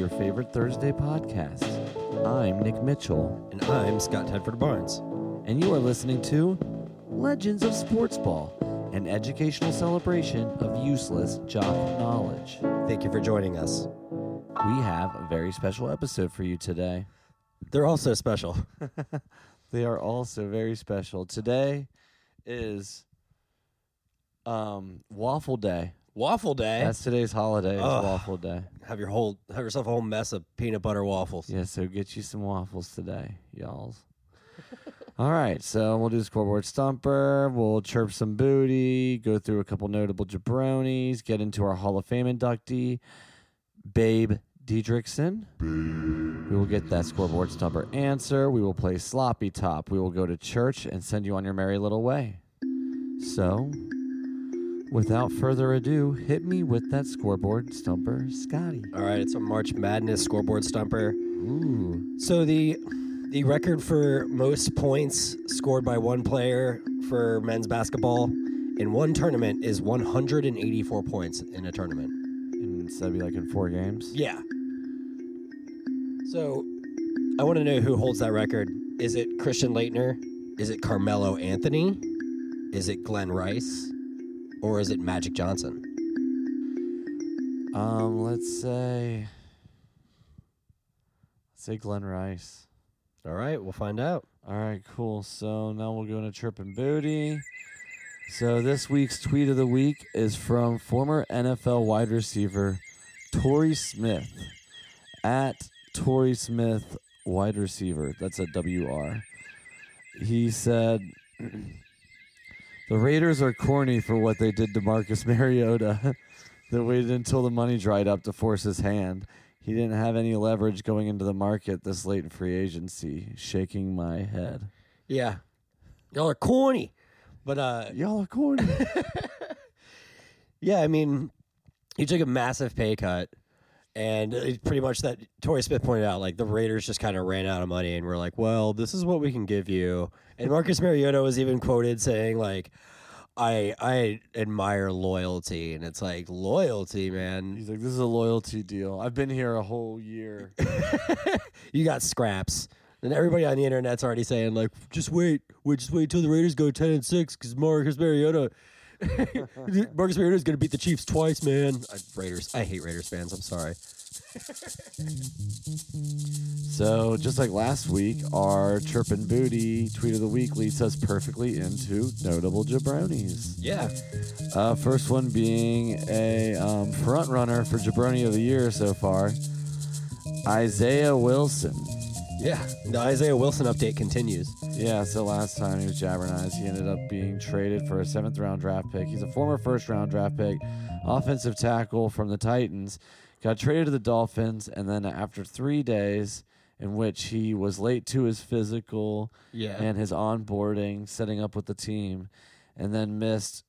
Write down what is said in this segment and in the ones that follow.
your favorite Thursday podcast. I'm Nick Mitchell, And I'm Scott Tedford Barnes. and you are listening to Legends of Sports Ball, an educational celebration of useless jock knowledge. Thank you for joining us. We have a very special episode for you today. They're also special. They are also very special. Today is um, Waffle Day. Waffle Day. That's today's holiday. Is Ugh. Waffle Day. have your whole have yourself a whole mess of peanut butter waffles. Yeah, so get you some waffles today, y'alls. All right, so we'll do the scoreboard stumper. We'll chirp some booty, go through a couple notable jabronis, get into our Hall of Fame inductee, Babe Didrikson. We will get that scoreboard stumper answer. We will play sloppy top. We will go to church and send you on your merry little way. So, without further ado, hit me with that scoreboard stumper, Scotty. All right, it's a March Madness scoreboard stumper. Ooh. So the the record for most points scored by one player for men's basketball in one tournament is 184 points in a tournament. And so that'd be like in four games. Yeah. So I want to know who holds that record. Is it Christian Laettner? Is it Carmelo Anthony? Is it Glen Rice? Or is it Magic Johnson? Um, let's say, let's say Glen Rice. All right, we'll find out. All right, cool. So now we'll go into Chirp and Booty. So this week's tweet of the week is from former NFL wide receiver Torrey Smith at Torrey Smith wide receiver. That's a WR. He said, "The Raiders are corny for what they did to Marcus Mariota. they waited until the money dried up to force his hand." He didn't have any leverage going into the market this late in free agency. Shaking my head. Yeah. Y'all are corny. But uh Y'all are corny. yeah, I mean, he took a massive pay cut. And it pretty much that Torrey Smith pointed out, like the Raiders just kind of ran out of money and we're like, well, this is what we can give you. And Marcus Mariota was even quoted saying, like, I I admire loyalty. And it's like, loyalty, man. He's like, this is a loyalty deal. I've been here a whole year. you got scraps. And everybody on the internet's already saying, like, just wait. Wait, just wait till the Raiders go 10 and 6 because Marcus Mariota. Marcus Mariota's going to beat the Chiefs twice, man. I, Raiders. I hate Raiders fans. I'm sorry. so just like last week, our Chirpin' Booty tweet of the week leads us perfectly into notable jabronis. Yeah. Uh, first one being a um, front runner for jabroni of the year so far, Isaiah Wilson. Yeah. The Isaiah Wilson update continues. Yeah, so last time he was jabbernized, he ended up being traded for a seventh round draft pick. He's a former first round draft pick, offensive tackle from the Titans. Got traded to the Dolphins, and then after three days, in which he was late to his physical Yeah. and his onboarding, setting up with the team, and then missed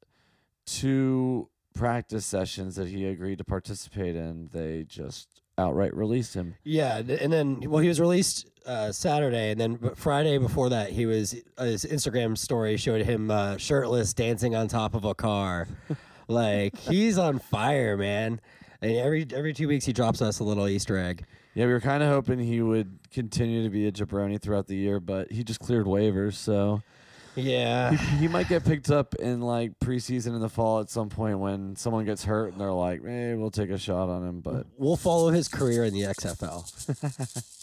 two practice sessions that he agreed to participate in, they just outright released him. Yeah, and then well, he was released uh, Saturday, and then Friday before that, he was uh, his Instagram story showed him uh, shirtless dancing on top of a car. like he's on fire, man. And every every two weeks, he drops us a little Easter egg. Yeah, we were kind of hoping he would continue to be a jabroni throughout the year, but he just cleared waivers, so Yeah, he, he might get picked up in like preseason in the fall at some point when someone gets hurt and they're like, "Hey, we'll take a shot on him," but we'll follow his career in the XFL.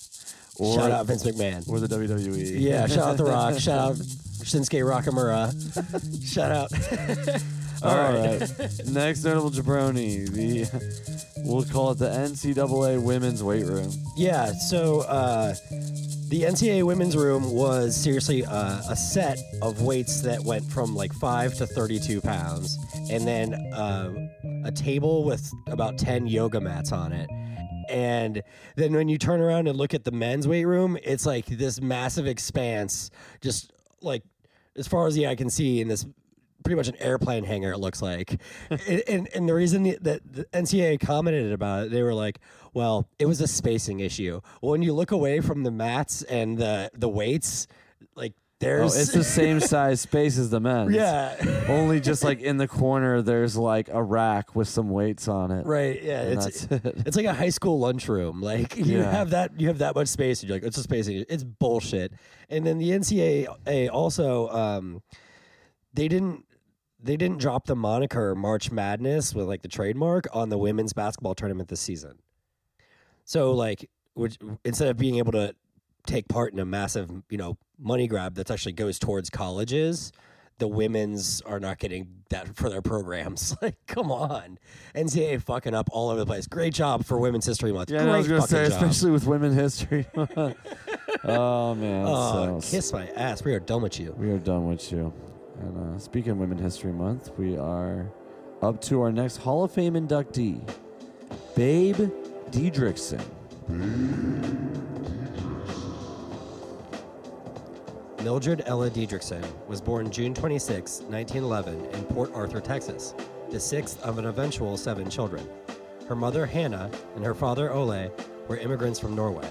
or shout out Vince McMahon. or the WWE. Yeah, shout out The Rock. shout out Shinsuke Nakamura. shout out. All right. Next notable jabroni, the we'll call it the NCAA women's weight room. Yeah, so uh, the NCAA women's room was seriously uh, a set of weights that went from like five to 32 pounds, and then uh, a table with about 10 yoga mats on it. And then when you turn around and look at the men's weight room, it's like this massive expanse, just like as far as the eye can see in this pretty much an airplane hangar it looks like. And, and and the reason that the ncaa commented about it they were like well it was a spacing issue. When you look away from the mats and the the weights like Oh, it's the same size space as the men's. yeah. Only just like in the corner, there's like a rack with some weights on it. Right. Yeah. And It's it. it's like a high school lunchroom. Like you Yeah. have that you have that much space, and you're like, it's a space. It's bullshit. And then the NCAA also, um, they didn't they didn't drop the moniker March Madness with like the trademark on the women's basketball tournament this season. So like, which, instead of being able to take part in a massive, you know, money grab that actually goes towards colleges, the women's are not getting that for their programs. Like, come on, NCAA fucking up all over the place. Great job for Women's History Month. Yeah, Great I was gonna say, job. especially with Women's history. oh man, Oh, so kiss my ass. We are done with you. we are done with you. And uh, speaking of Women History Month, we are up to our next Hall of Fame inductee, Babe Didrikson. Mildred Ella Didrikson was born June 26, 1911, in Port Arthur, Texas, the sixth of an eventual seven children. Her mother, Hannah, and her father, Ole, were immigrants from Norway.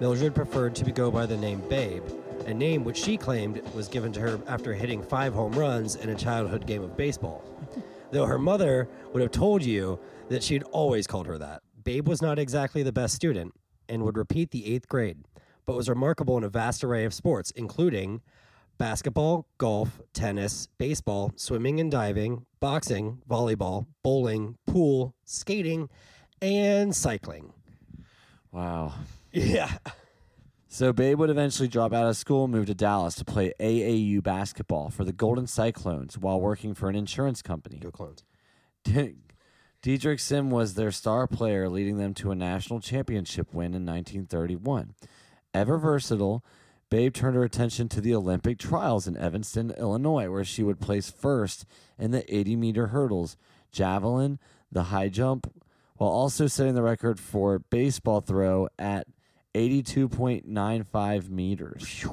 Mildred preferred to go by the name Babe, a name which she claimed was given to her after hitting five home runs in a childhood game of baseball. Though her mother would have told you that she'd always called her that. Babe was not exactly the best student and would repeat the eighth grade, but was remarkable in a vast array of sports, including basketball, golf, tennis, baseball, swimming and diving, boxing, volleyball, bowling, pool, skating, and cycling. Wow. Yeah. So Babe would eventually drop out of school and move to Dallas to play AAU basketball for the Golden Cyclones while working for an insurance company. Go clones. Didrikson was their star player, leading them to a national championship win in 1931. Ever versatile, Babe turned her attention to the Olympic trials in Evanston, Illinois, where she would place first in the 80 meter hurdles, javelin, the high jump, while also setting the record for baseball throw at 82.95 meters.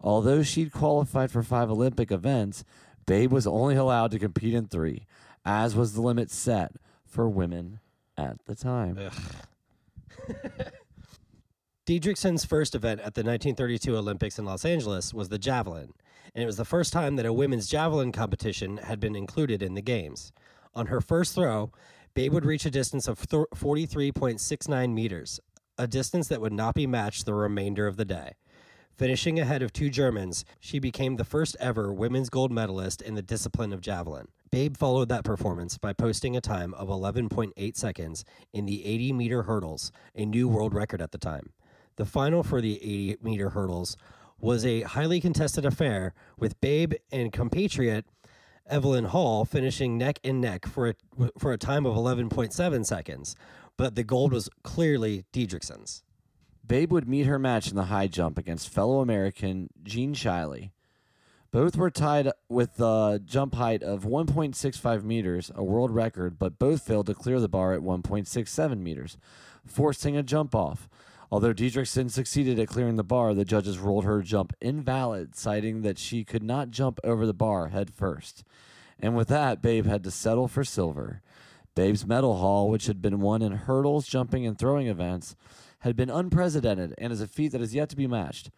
Although she'd qualified for five Olympic events, Babe was only allowed to compete in three, as was the limit set for women at the time. Didrikson's first event at the 1932 Olympics in Los Angeles was the javelin, and it was the first time that a women's javelin competition had been included in the games. On her first throw, Babe would reach a distance of th- 43.69 meters, a distance that would not be matched the remainder of the day. Finishing ahead of two Germans, she became the first ever women's gold medalist in the discipline of javelin. Babe followed that performance by posting a time of 11.8 seconds in the 80 meter hurdles, a new world record at the time. The final for the 80 meter hurdles was a highly contested affair, with Babe and compatriot Evelyn Hall finishing neck and neck for a, for a time of 11.7 seconds, but the gold was clearly Didrikson's. Babe would meet her match in the high jump against fellow American Jean Shiley. Both were tied with the jump height of 1.65 meters, a world record, but both failed to clear the bar at 1.67 meters, forcing a jump off. Although Didrikson succeeded at clearing the bar, the judges ruled her jump invalid, citing that she could not jump over the bar head first. And with that, Babe had to settle for silver. Babe's medal haul, which had been won in hurdles, jumping, and throwing events, had been unprecedented and is a feat that is yet to be matched.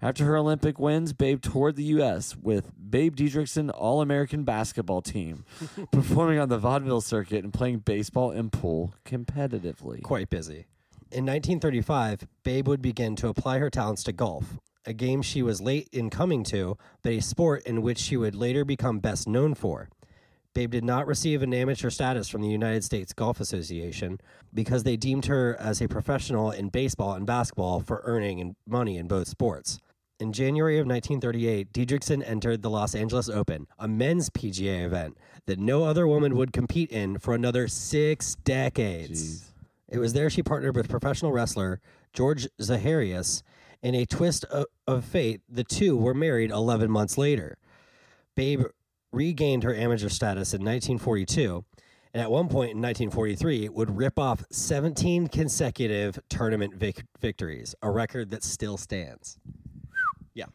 After her Olympic wins, Babe toured the U.S. with Babe Didrikson All American Basketball Team, performing on the vaudeville circuit and playing baseball and pool competitively. Quite busy. In 1935, Babe would begin to apply her talents to golf, a game she was late in coming to, but a sport in which she would later become best known for. Babe did not receive an amateur status from the United States Golf Association because they deemed her as a professional in baseball and basketball for earning money in both sports. In January of 1938, Didrikson entered the Los Angeles Open, a men's PGA event that no other woman would compete in for another six decades. Jeez. It was there she partnered with professional wrestler George Zaharias. In a twist of, fate, the two were married 11 months later. Babe regained her amateur status in 1942, and at one point in 1943 would rip off 17 consecutive tournament vic- victories, a record that still stands. Yeah.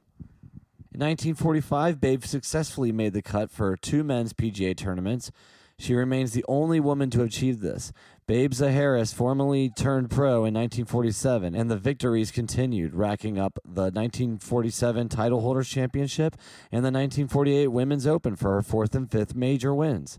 In 1945, Babe successfully made the cut for two men's PGA tournaments. She remains the only woman to achieve this. Babe Zaharias formally turned pro in 1947, and the victories continued, racking up the 1947 title holders championship and the 1948 Women's Open for her fourth and fifth major wins.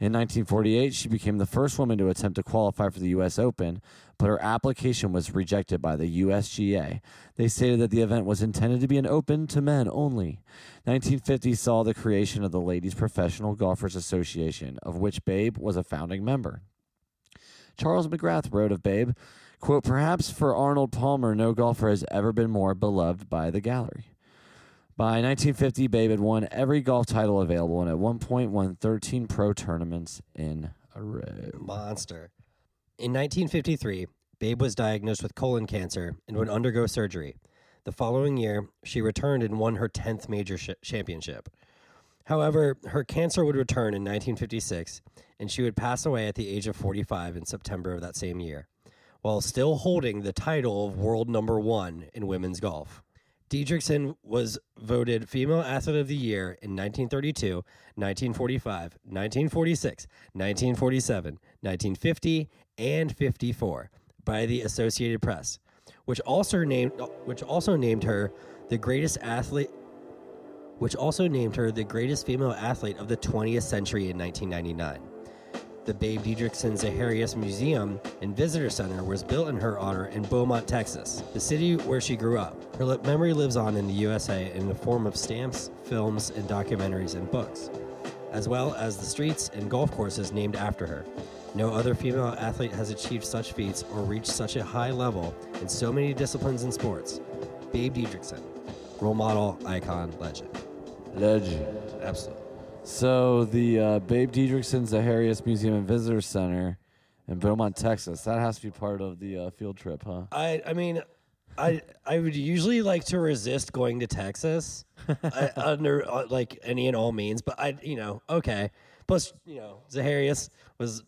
In 1948, she became the first woman to attempt to qualify for the U.S. Open, but her application was rejected by the USGA. They stated that the event was intended to be an open to men only. 1950 saw the creation of the Ladies Professional Golfers Association, of which Babe was a founding member. Charles McGrath wrote of Babe, quote, Perhaps for Arnold Palmer, no golfer has ever been more beloved by the gallery. By 1950, Babe had won every golf title available and at one point won 13 pro tournaments in a row. Monster. In 1953, Babe was diagnosed with colon cancer and would undergo surgery. The following year, she returned and won her 10th major sh- championship. However, her cancer would return in 1956, and she would pass away at the age of 45 in September of that same year, while still holding the title of world number one in women's golf. Didrikson was voted Female Athlete of the Year in 1932, 1945, 1946, 1947, 1950, and 54 by the Associated Press, which also named which also named her the greatest athlete which also named her the greatest female athlete of the 20th century in 1999. The Babe Didrikson Zaharias Museum and Visitor Center was built in her honor in Beaumont, Texas, the city where she grew up. Her memory lives on in the USA in the form of stamps, films, and documentaries and books, as well as the streets and golf courses named after her. No other female athlete has achieved such feats or reached such a high level in so many disciplines and sports. Babe Didrikson, role model, icon, legend. Legend. Absolutely. So the uh, Babe Didrikson Zaharias Museum and Visitor Center in Beaumont, Texas. That has to be part of the uh, field trip, huh? I I mean, I I would usually like to resist going to Texas I, under uh, like any and all means, but I you know okay. Plus you know Zaharias was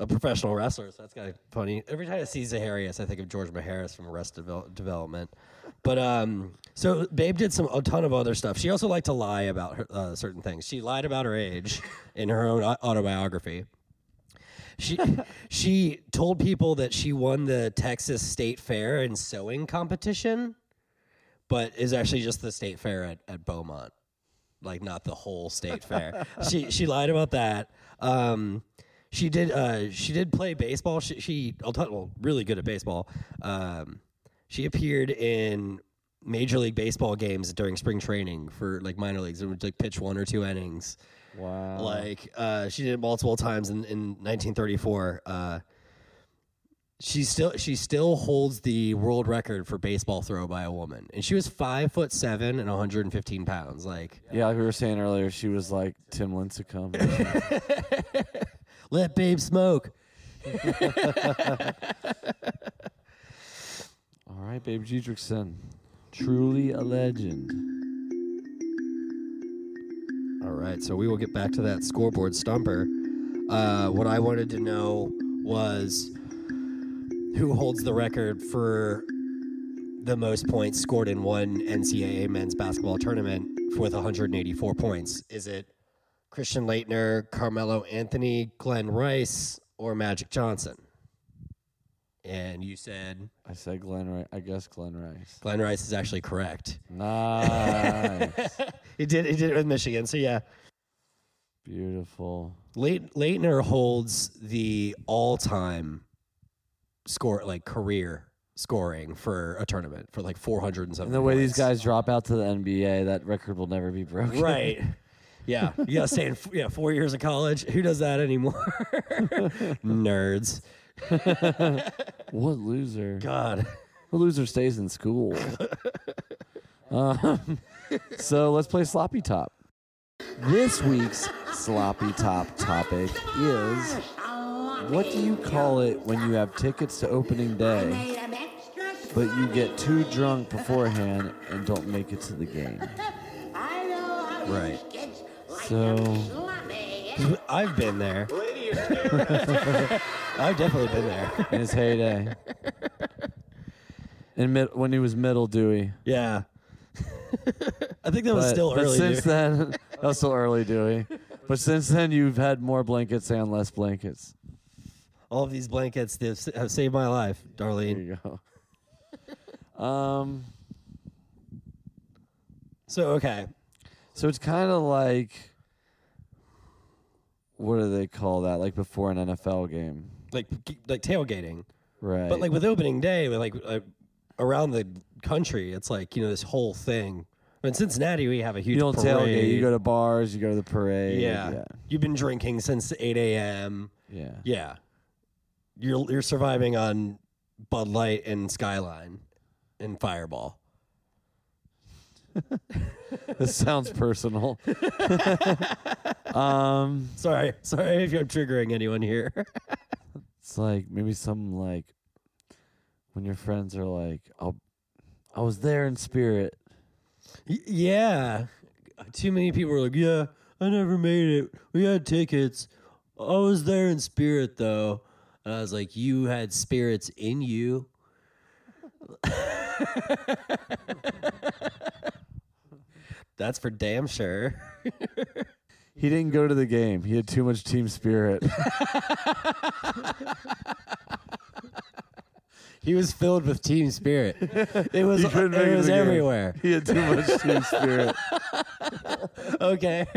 a professional wrestler, so that's kind of funny. Every time I see Zaharias, I think of George Maharis from Arrested Devel- Development. But um, so Babe did some a ton of other stuff. She also liked to lie about her, uh, certain things. She lied about her age in her own autobiography. She she told people that she won the Texas State Fair in sewing competition, but is actually just the state fair at, at Beaumont, like not the whole state fair. she she lied about that. Um, she did uh, she did play baseball. She, she well really good at baseball. Um, she appeared in Major League Baseball games during spring training for like minor leagues and would like pitch one or two innings. Wow. Like uh, she did it multiple times in, in 1934. Uh, she still she still holds the world record for baseball throw by a woman, and she was five foot seven and 115 pounds. Like yeah, like we were saying earlier, she was like Tim Lincecum. let babe smoke. Right, Babe Didrikson. Truly a legend. All right, so we will get back to that scoreboard stumper. Uh, what I wanted to know was who holds the record for the most points scored in one NCAA men's basketball tournament with 184 points. Is it Christian Laettner, Carmelo Anthony, Glen Rice, or Magic Johnson? And you said I said Glen Rice. I guess Glen Rice. Glen Rice is actually correct. Nice. he did. He did it with Michigan. So yeah, Beautiful. Leit- Laettner holds the all-time score, like career scoring for a tournament for like 400 and something. And the way these guys drop out to the NBA, that record will never be broken. right? Yeah, you gotta stay in f- yeah four years of college. Who does that anymore? Nerds. What loser? God. What loser stays in school? um, so let's play sloppy top. This week's sloppy top topic is what do you call it when you have tickets to opening day, but you get too drunk beforehand and don't make it to the game? Right. So I've been there. I've definitely been there. in his heyday, in mid when he was middle Dewey. Yeah. I think that was But, still but early. since dude. then, that was still early Dewey. But since then, you've had more blankets and less blankets. All of these blankets s- have saved my life, Darlene. There Darlene. you go. um, So okay, so it's kind of like, what do they call that? Like before an NFL game, like like tailgating, right? but like with opening day, like uh, around the country, it's like you know this whole thing. In Cincinnati, we have a huge. you don't parade. tailgate. You go to bars. You go to the parade. Yeah. yeah, You've been drinking since eight a.m. yeah. Yeah, you're you're surviving on Bud Light and Skyline and Fireball. this sounds personal. um, Sorry, sorry if I'm triggering anyone here. it's like maybe some like when your friends are like, "I'll, I was there in spirit." Y- yeah, too many people were like, "Yeah, I never made it. We had tickets. I was there in spirit, though." And I was like, "You had spirits in you." That's for damn sure. He didn't go to the game. He had too much team spirit. He was filled with team spirit. It was He couldn't make it it was the game. everywhere. he had too much team spirit. Okay.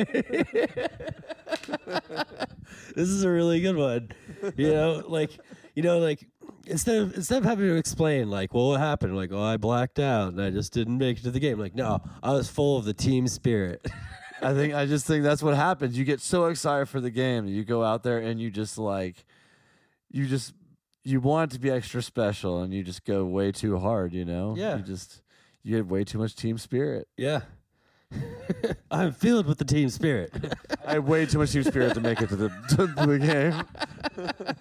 this is a really good one. You know, like you know, like instead of instead of having to explain like, well, what happened? Like, oh, I blacked out and I just didn't make it to the game. Like, no, I was full of the team spirit. I think I just think that's what happens. You get so excited for the game you go out there and you just like you just you want it to be extra special and you just go way too hard, you know? Yeah. You just you have way too much team spirit. yeah. I'm filled with the team spirit. I had way too much team spirit to make it to the to the game.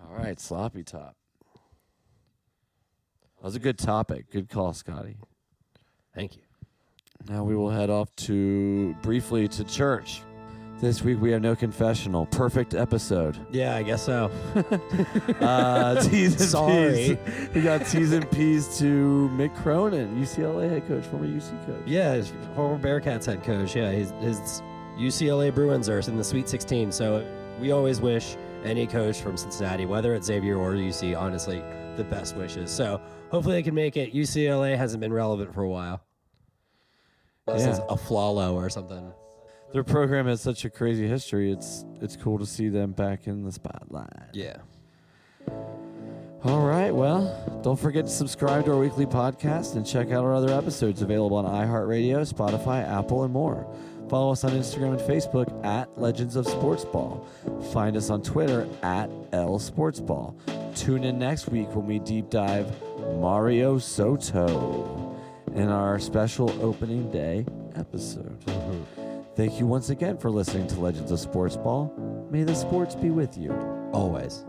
All right, sloppy top. That was a good topic. Good call, Scotty. Thank you. Now we will head off to briefly to church. This week we have no confessional. Perfect episode. Yeah, I guess so. Uh, T's and Sorry. P's. We got T's and P's to Mick Cronin, UCLA head coach, former UC coach. Yeah, former Bearcats head coach. Yeah, his, his UCLA Bruins are in the Sweet 16. So we always wish any coach from Cincinnati, whether it's Xavier or UC, honestly, the best wishes. So hopefully they can make it. UCLA hasn't been relevant for a while. Unless Yeah. it's a Flalo or something. Their program has such a crazy history. It's it's cool to see them back in the spotlight. Yeah. All right. Well, don't forget to subscribe to our weekly podcast and check out our other episodes available on iHeartRadio, Spotify, Apple, and more. Follow us on Instagram and Facebook at Legends of Sports Ball. Find us on Twitter at L Sports Ball. Tune in next week when we deep dive Mario Soto in our special opening day episode. Thank you once again for listening to Legends of Sports Ball. May the sports be with you. Always.